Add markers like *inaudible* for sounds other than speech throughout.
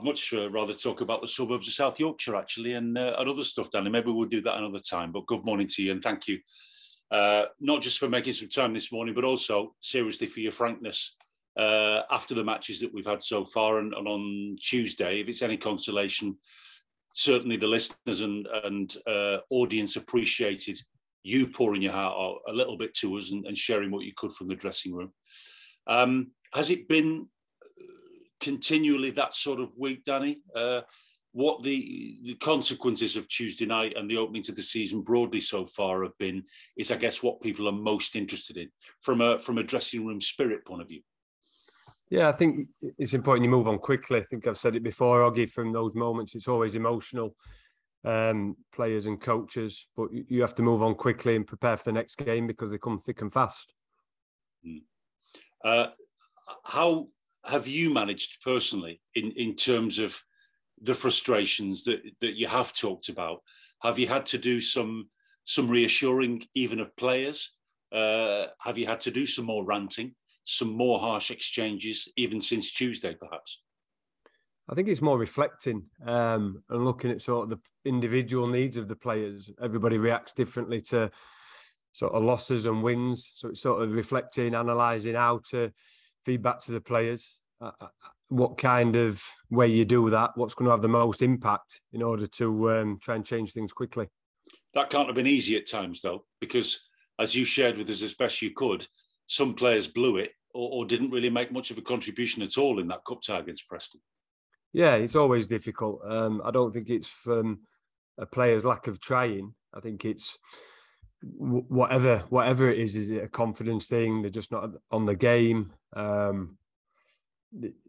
I'd much uh, rather talk about the suburbs of South Yorkshire, actually, and, uh, and other stuff, Danny. Maybe we'll do that another time. But good morning to you, and thank you, uh, not just for making some time this morning, but also seriously for your frankness uh, after the matches that we've had so far. And, and, on Tuesday, if it's any consolation, certainly the listeners and, and uh, audience appreciated you pouring your heart out a little bit to us and, and sharing what you could from the dressing room. Um, has it been continually that sort of week, Danny? Uh, what the the consequences of Tuesday night and the opening to the season broadly so far have been is, I guess, what people are most interested in from a from a dressing room spirit point of view. Yeah, I think it's important you move on quickly. I think I've said it before, Oggy, from those moments, it's always emotional, um, players and coaches, but you have to move on quickly and prepare for the next game because they come thick and fast. Hmm. Uh, how have you managed personally in, in terms of the frustrations that, that you have talked about? Have you had to do some some reassuring even of players? Uh, have you had to do some more ranting, some more harsh exchanges, even since Tuesday, perhaps? I think it's more reflecting um, and looking at sort of the individual needs of the players. Everybody reacts differently to sort of losses and wins, so it's sort of reflecting, analysing how to feedback to the players. Uh, uh, what kind of way you do that? What's going to have the most impact in order to um, try and change things quickly? That can't have been easy at times, though, because as you shared with us as best you could, some players blew it or, or didn't really make much of a contribution at all in that cup tie against Preston. Yeah, it's always difficult. Um, I don't think it's from a player's lack of trying. I think it's whatever whatever it is. Is it a confidence thing? They're just not on the game. Um,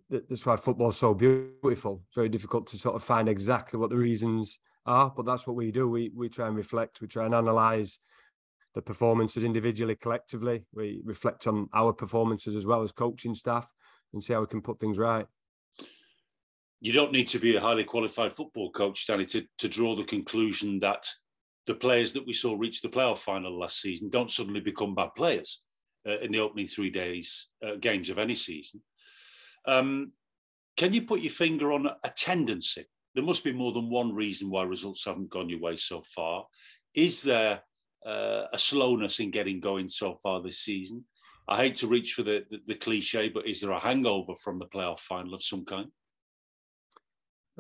that's why football's so beautiful. It's very difficult to sort of find exactly what the reasons are, but that's what we do. We we try and reflect. We try and analyze the performances individually, collectively. We reflect on our performances as well as coaching staff and see how we can put things right. You don't need to be a highly qualified football coach, Danny, to, to draw the conclusion that the players that we saw reach the playoff final last season don't suddenly become bad players uh, in the opening three days uh, games of any season. Um, can you put your finger on a tendency? There must be more than one reason why results haven't gone your way so far. Is there uh, a slowness in getting going so far this season? I hate to reach for the, the, the cliche, but is there a hangover from the playoff final of some kind?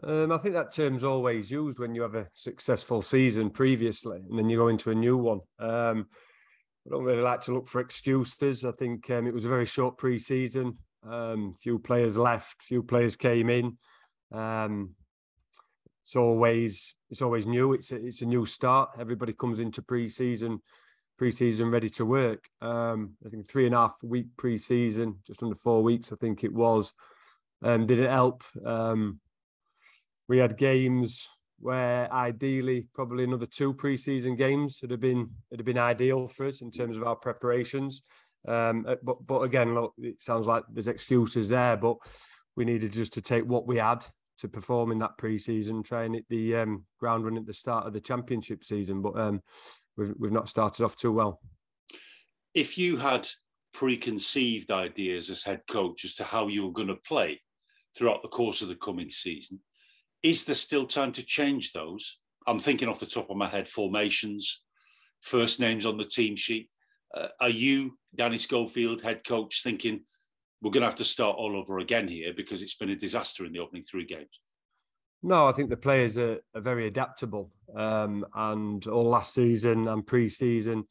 Um, I think that term's always used when you have a successful season previously, and then you go into a new one. Um, I don't really like to look for excuses. I think um, it was a very short pre-season. Um, few players left, few players came in. Um, it's always it's always new. It's a, it's a new start. Everybody comes into pre-season, pre-season ready to work. Um, I think three and a half week pre-season, just under four weeks, I think it was. Um, did it help? Um, we had games where ideally probably another two preseason games would have been would have been ideal for us in terms of our preparations. Um, uh, but but again, look, it sounds like there's excuses there, but we needed just to take what we had to perform in that preseason, hit the um, ground run at the start of the championship season. But um, we've we've not started off too well. If you had preconceived ideas as head coach as to how you were going to play throughout the course of the coming season, is there still time to change those? I'm thinking off the top of my head formations, first names on the team sheet. Uh, are you, Danny Schofield, head coach, thinking we're going to have to start all over again here because it's been a disaster in the opening three games? No, I think the players are, are very adaptable. Um, and all last season and pre season,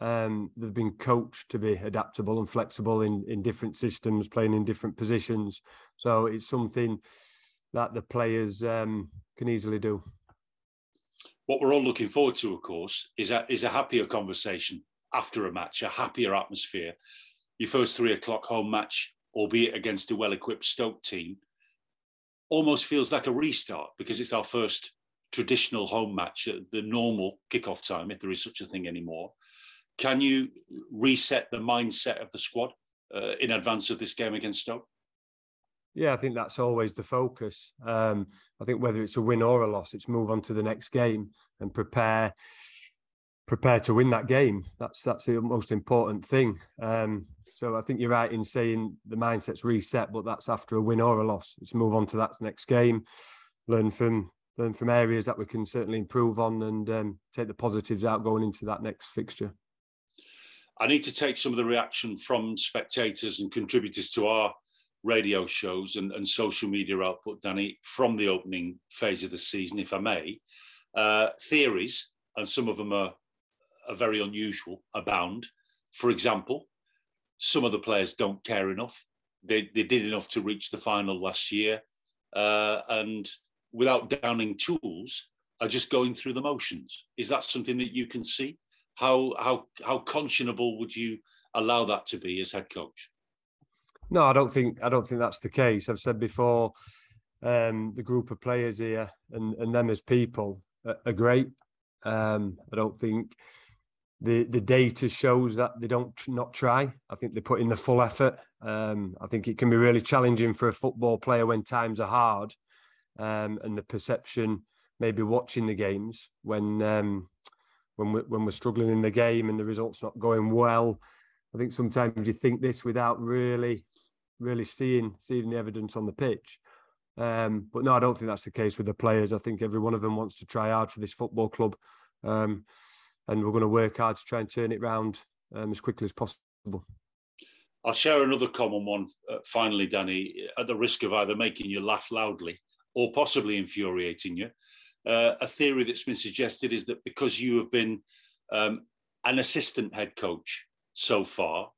um, they've been coached to be adaptable and flexible in, in different systems, playing in different positions. So it's something that the players um, can easily do. What we're all looking forward to, of course, is a, is a happier conversation after a match, a happier atmosphere. Your first three o'clock home match, albeit against a well equipped Stoke team, almost feels like a restart because it's our first traditional home match at the normal kickoff time, if there is such a thing anymore. Can you reset the mindset of the squad uh, in advance of this game against Stoke? Yeah, I think that's always the focus. Um, I think whether it's a win or a loss, it's move on to the next game and prepare prepare to win that game. That's that's the most important thing. Um, So I think you're right in saying the mindset's reset, but that's after a win or a loss. Let's move on to that next game, learn from learn from areas that we can certainly improve on, and um, take the positives out going into that next fixture. I need to take some of the reaction from spectators and contributors to our radio shows and, and social media output, Danny, from the opening phase of the season, if I may. Uh, theories, and some of them are, are very unusual, abound. For example, some of the players don't care enough. They, they did enough to reach the final last year. Uh, and without downing tools, are just going through the motions. Is that something that you can see? How how how conscionable would you allow that to be as head coach? No, I don't think I don't think that's the case. I've said before, um, the group of players here and and them as people are, great. Um, I don't think the the data shows that they don't not try. I think they put in the full effort. Um, I think it can be really challenging for a football player when times are hard, um, and the perception maybe watching the games when um, when we're, when we're struggling in the game and the results not going well. I think sometimes you think this without really really seeing seeing the evidence on the pitch. Um, but no, I don't think that's the case with the players. I think every one of them wants to try hard for this football club, um, and we're going to work hard to try and turn it round um, as quickly as possible. I'll share another common one uh, finally, Danny, at the risk of either making you laugh loudly or possibly infuriating you. Uh, a theory that's been suggested is that because you have been um, an assistant head coach so far,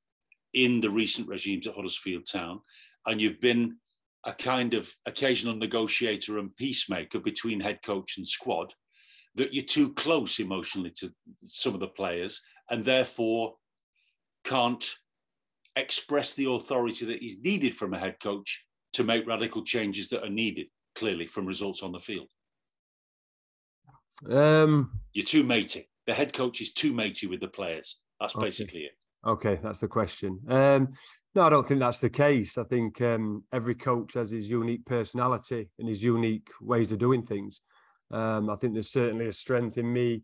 in the recent regimes at Huddersfield Town, and you've been a kind of occasional negotiator and peacemaker between head coach and squad, that you're too close emotionally to some of the players and therefore can't express the authority that is needed from a head coach to make radical changes that are needed, clearly, from results on the field? Um, you're too matey. The head coach is too matey with the players. That's okay. basically it. Okay, that's the question. Um, no, I don't think that's the case. I think um, every coach has his unique personality and his unique ways of doing things. Um, I think there's certainly a strength in me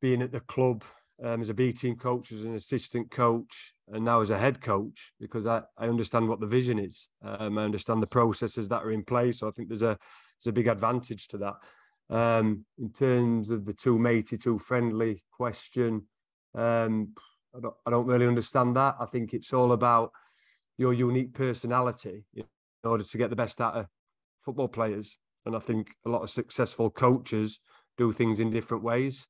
being at the club um, as a B team coach, as an assistant coach, and now as a head coach because I, I understand what the vision is. Um, I understand the processes that are in place. So I think there's a there's a big advantage to that. Um, in terms of the too matey, too friendly question, I don't, I don't really understand that. I think it's all about your unique personality in order to get the best out of football players. And I think a lot of successful coaches do things in different ways.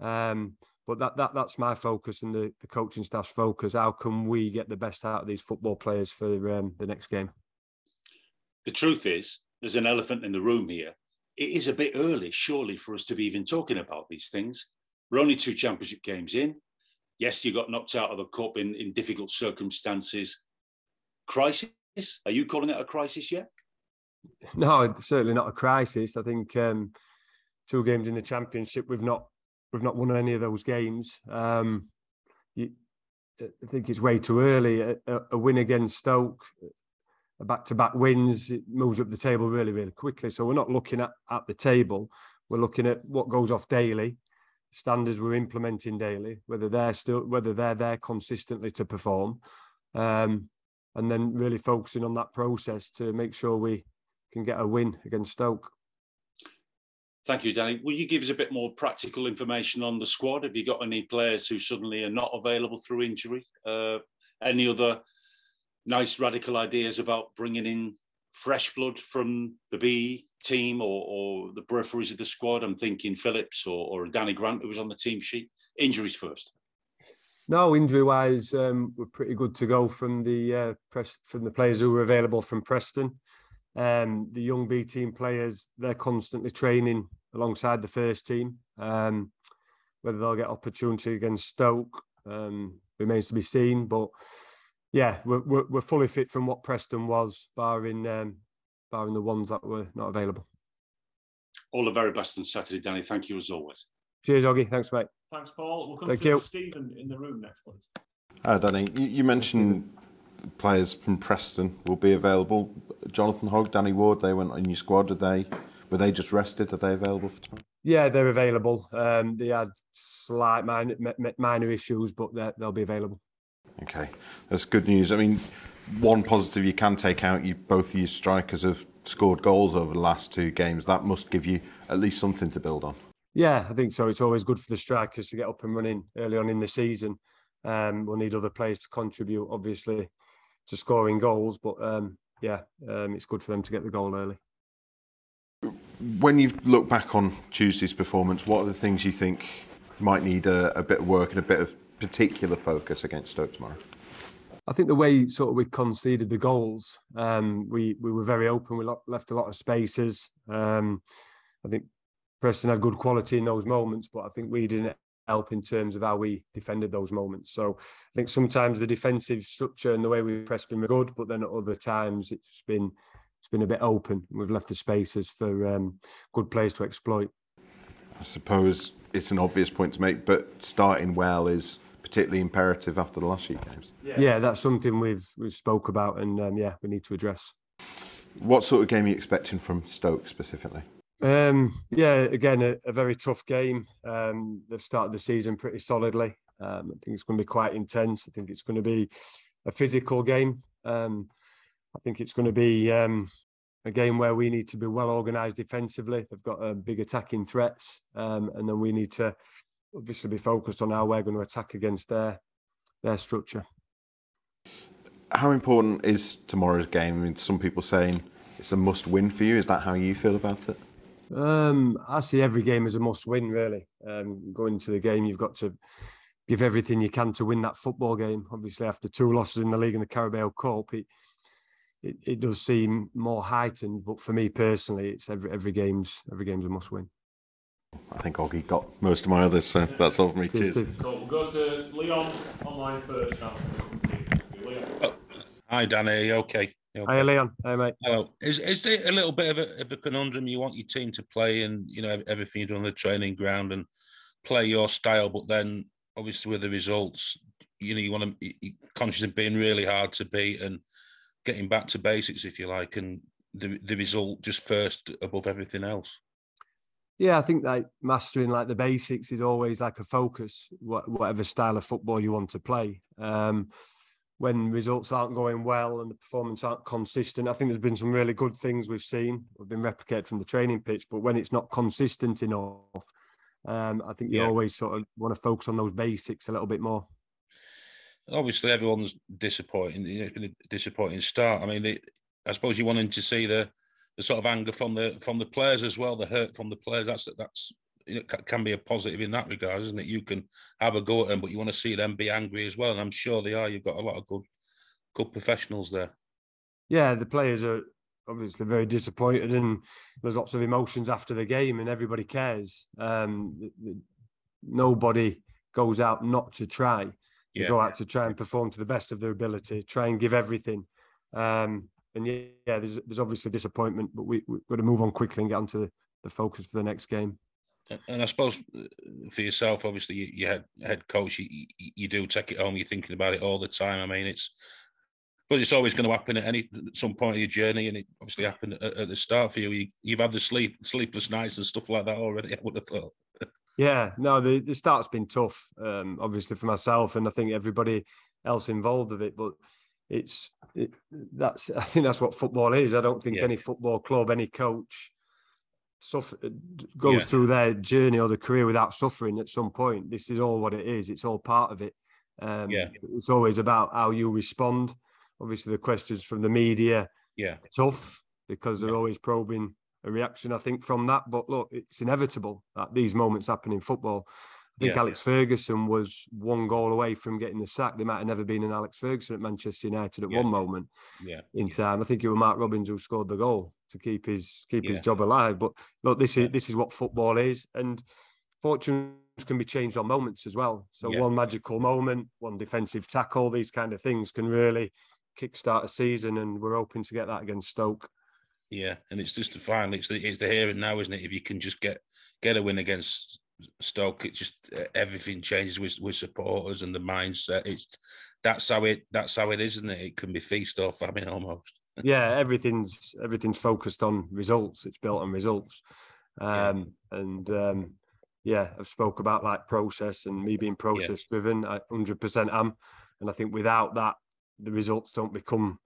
Um, but that, that that's my focus and the, the coaching staff's focus. How can we get the best out of these football players for um, the next game? The truth is, there's an elephant in the room here. It is a bit early, surely, for us to be even talking about these things. We're only two championship games in yes, you got knocked out of the cup in, in difficult circumstances. Crisis? Are you calling it a crisis yet? No, certainly not a crisis. I think um, two games in the championship, we've not we've not won any of those games. Um, you, I think it's way too early. A, a win against Stoke, a back-to-back wins, it moves up the table really, really quickly. So we're not looking at, at the table. We're looking at what goes off daily standards we're implementing daily, whether they're still whether they're there consistently to perform, um, and then really focusing on that process to make sure we can get a win against Stoke. Thank you, Danny. Will you give us a bit more practical information on the squad? Have you got any players who suddenly are not available through injury? Uh, any other nice radical ideas about bringing in fresh blood from the B team or, or the peripheries of the squad? I'm thinking Phillips or, or Danny Grant, who was on the team sheet. Injuries first. No, injury wise, um, we're pretty good to go from the uh, press from the players who were available from Preston. Um, the young B team players, they're constantly training alongside the first team. Um, whether they'll get opportunity against Stoke um, remains to be seen. But yeah, we're, we're, we're fully fit from what Preston was, barring um, barring the ones that were not available. All the very best on Saturday, Danny. Thank you as always. Cheers, Oggy. Thanks, mate. Thanks, Paul. We'll come Thank you. Stephen in the room next, please. Hi, Danny. You, you mentioned players from Preston will be available. Jonathan Hogg, Danny Ward, they went on your squad. Are they were they just rested? Are they available for tomorrow? Yeah, they're available. Um, they had slight minor, minor issues, but they'll be available. Okay, that's good news. I mean, one positive you can take out, you both of your strikers have scored goals over the last two games. That must give you at least something to build on. Yeah, I think so. It's always good for the strikers to get up and running early on in the season. Um, we'll need other players to contribute, obviously, to scoring goals. But um, yeah, um, it's good for them to get the goal early. When you look back on Tuesday's performance, what are the things you think might need a, a bit of work and a bit of particular focus against Stoke tomorrow? I think the way sort of we conceded the goals, um, we we were very open. We left a lot of spaces. Um, I think Preston had good quality in those moments, but I think we didn't help in terms of how we defended those moments. So I think sometimes the defensive structure and the way we pressed been good, but then at other times it's been it's been a bit open. We've left the spaces for um, good players to exploit. I suppose it's an obvious point to make, but starting well is particularly imperative after the last few games. Yeah, yeah that's something we've we spoke about, and um, yeah, we need to address. What sort of game are you expecting from Stoke specifically? Um, yeah, again, a, a, very tough game. Um, they've started the season pretty solidly. Um, I think it's going to be quite intense. I think it's going to be a physical game. Um, I think it's going to be um, a game where we need to be well organised defensively. They've got uh, big attacking threats, um, and then we need to obviously be focused on how we're going to attack against their their structure. How important is tomorrow's game? I mean, some people saying it's a must-win for you. Is that how you feel about it? Um, I see every game as a must-win. Really, um, going into the game, you've got to give everything you can to win that football game. Obviously, after two losses in the league and the Carabao Cup, it, it, it does seem more heightened. But for me personally, it's every every game's every game's a must-win. I think Oggy got most of my others, so that's all for me. Cheers. Cheers. Cool. We'll go to Leon online first now. Oh, hi, Danny. Okay. okay? Hi, Leon. Hi, mate. Hello. Is is there a little bit of a, of a conundrum? You want your team to play, and you know everything you do on the training ground, and play your style, but then obviously with the results, you know you want to be conscious of being really hard to beat and getting back to basics, if you like, and the the result just first above everything else. Yeah, I think like mastering like the basics is always like a focus, whatever style of football you want to play. Um, when results aren't going well and the performance aren't consistent, I think there's been some really good things we've seen. We've been replicated from the training pitch, but when it's not consistent enough, um, I think you yeah. always sort of want to focus on those basics a little bit more. Obviously, everyone's disappointing. It's been a disappointing start. I mean, I suppose you wanted to see the the sort of anger from the from the players as well, the hurt from the players. That's that's it can be a positive in that regard, isn't it? You can have a go at them, but you want to see them be angry as well, and I'm sure they are. You've got a lot of good good professionals there. Yeah, the players are obviously very disappointed, and there's lots of emotions after the game, and everybody cares. Um, nobody goes out not to try. They yeah. go out to try and perform to the best of their ability, try and give everything. Um, and yeah, there's there's obviously disappointment, but we we've got to move on quickly and get onto the, the focus for the next game. And I suppose uh, for yourself, obviously, you, you head head coach, you, you do take it home. You're thinking about it all the time. I mean, it's but it's always going to happen at any at some point of your journey, and it obviously happened at, at the start for you. you. have had the sleep sleepless nights and stuff like that already. *laughs* I would have thought. yeah, no, the the start's been tough, um, obviously for myself, and I think everybody else involved with it. But it's it, that's *laughs* I think that's what football is. I don't think yeah. any football club, any coach, suffer, goes yeah. through their journey or the career without suffering at some point. This is all what it is. It's all part of it. Um, yeah, it's always about how you respond. Obviously, the questions from the media, yeah, tough because they're yeah. always probing a reaction. I think from that, but look, it's inevitable that these moments happen in football. I think yeah. Alex Ferguson was one goal away from getting the sack. There might have never been an Alex Ferguson at Manchester United at yeah. one moment yeah. in time. I think it was Mark Robins who scored the goal to keep his keep his job alive. But look, this is this is what football is, and fortunes can be changed on moments as well. So one magical moment, one defensive tackle, these kind of things can really kickstart a season, and we're hoping to get that against Stoke. Yeah, and it's just the final. It's the it's the here and now, isn't it? If you can just get get a win against Stoke, it just uh, everything changes with, with supporters and the mindset. It's that's how it that's how it is, isn't it? It can be feast or famine almost. *laughs* yeah, everything's everything's focused on results. It's built on results, um, yeah. and um, yeah, I've spoke about like process and me being process driven. I hundred percent am, and I think without that, the results don't become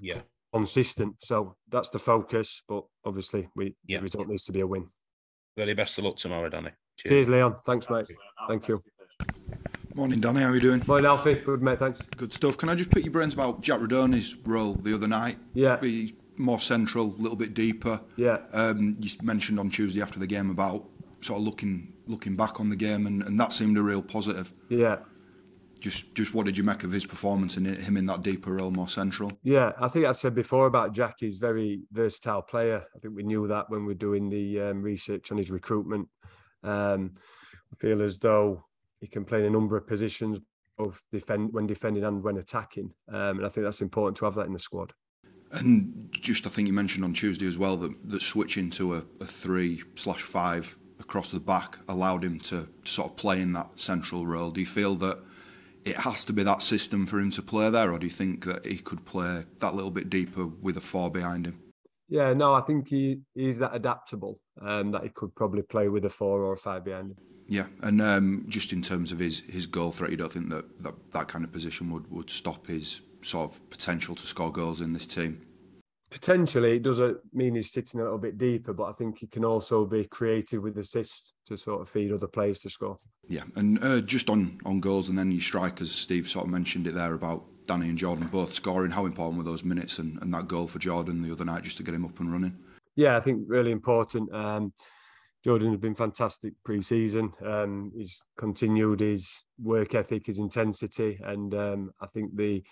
Yeah. consistent. So that's the focus. But obviously, we Yeah. the result needs to be a win. Very best of luck tomorrow, Danny. Cheers, Leon. Thanks, mate. Thank you. Morning, Danny. How are you doing? Morning, Alfie. Good, mate. Thanks. Good stuff. Can I just pick your brains about Jack Rudoni's role the other night? Yeah. Be more central, a little bit deeper. Yeah. Um, you mentioned on Tuesday after the game about sort of looking looking back on the game, and, and that seemed a real positive. Yeah. Just just what did you make of his performance and him in that deeper role, more central? Yeah, I think I've said before about Jack. He's a very versatile player. I think we knew that when we are doing the um, research on his recruitment. Um, I feel as though he can play in a number of positions, both defend when defending and when attacking. Um, and I think that's important to have that in the squad. And just I think you mentioned on Tuesday as well that, that switching to a, a three slash five across the back allowed him to, to sort of play in that central role. Do you feel that it has to be that system for him to play there, or do you think that he could play that little bit deeper with a four behind him? Yeah, no, I think he he's that adaptable um, that he could probably play with a four or a five behind him. Yeah, and um, just in terms of his, his goal threat, you don't think that, that that kind of position would, would stop his sort of potential to score goals in this team? Potentially, it doesn't mean he's sitting a little bit deeper, but I think he can also be creative with assists to sort of feed other players to score. Yeah, and uh, just on, on goals, and then your strikers, Steve sort of mentioned it there about Danny and Jordan both scoring. How important were those minutes and, and that goal for Jordan the other night just to get him up and running? Yeah, I think really important. Um, Jordan has been fantastic pre-season. Um, he's continued his work ethic, his intensity, and um, I think the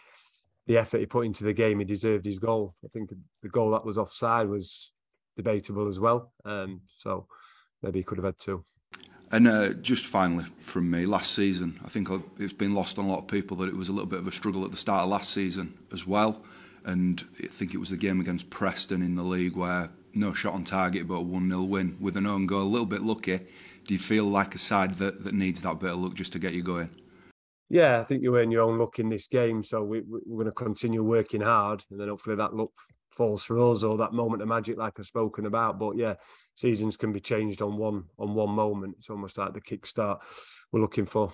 the effort he put into the game, he deserved his goal. I think the goal that was offside was debatable as well. Um, so maybe he could have had two. And uh, just finally from me, last season, I think it's been lost on a lot of people that it was a little bit of a struggle at the start of last season as well. And I think it was the game against Preston in the league where no shot on target but a 1 0 win with an own goal. A little bit lucky. Do you feel like a side that, that needs that bit of luck just to get you going? Yeah, I think you earn your own luck in this game. So we, we're going to continue working hard and then hopefully that luck falls for us or that moment of magic like I've spoken about. But yeah, seasons can be changed on one on one moment. It's almost like the kickstart we're looking for.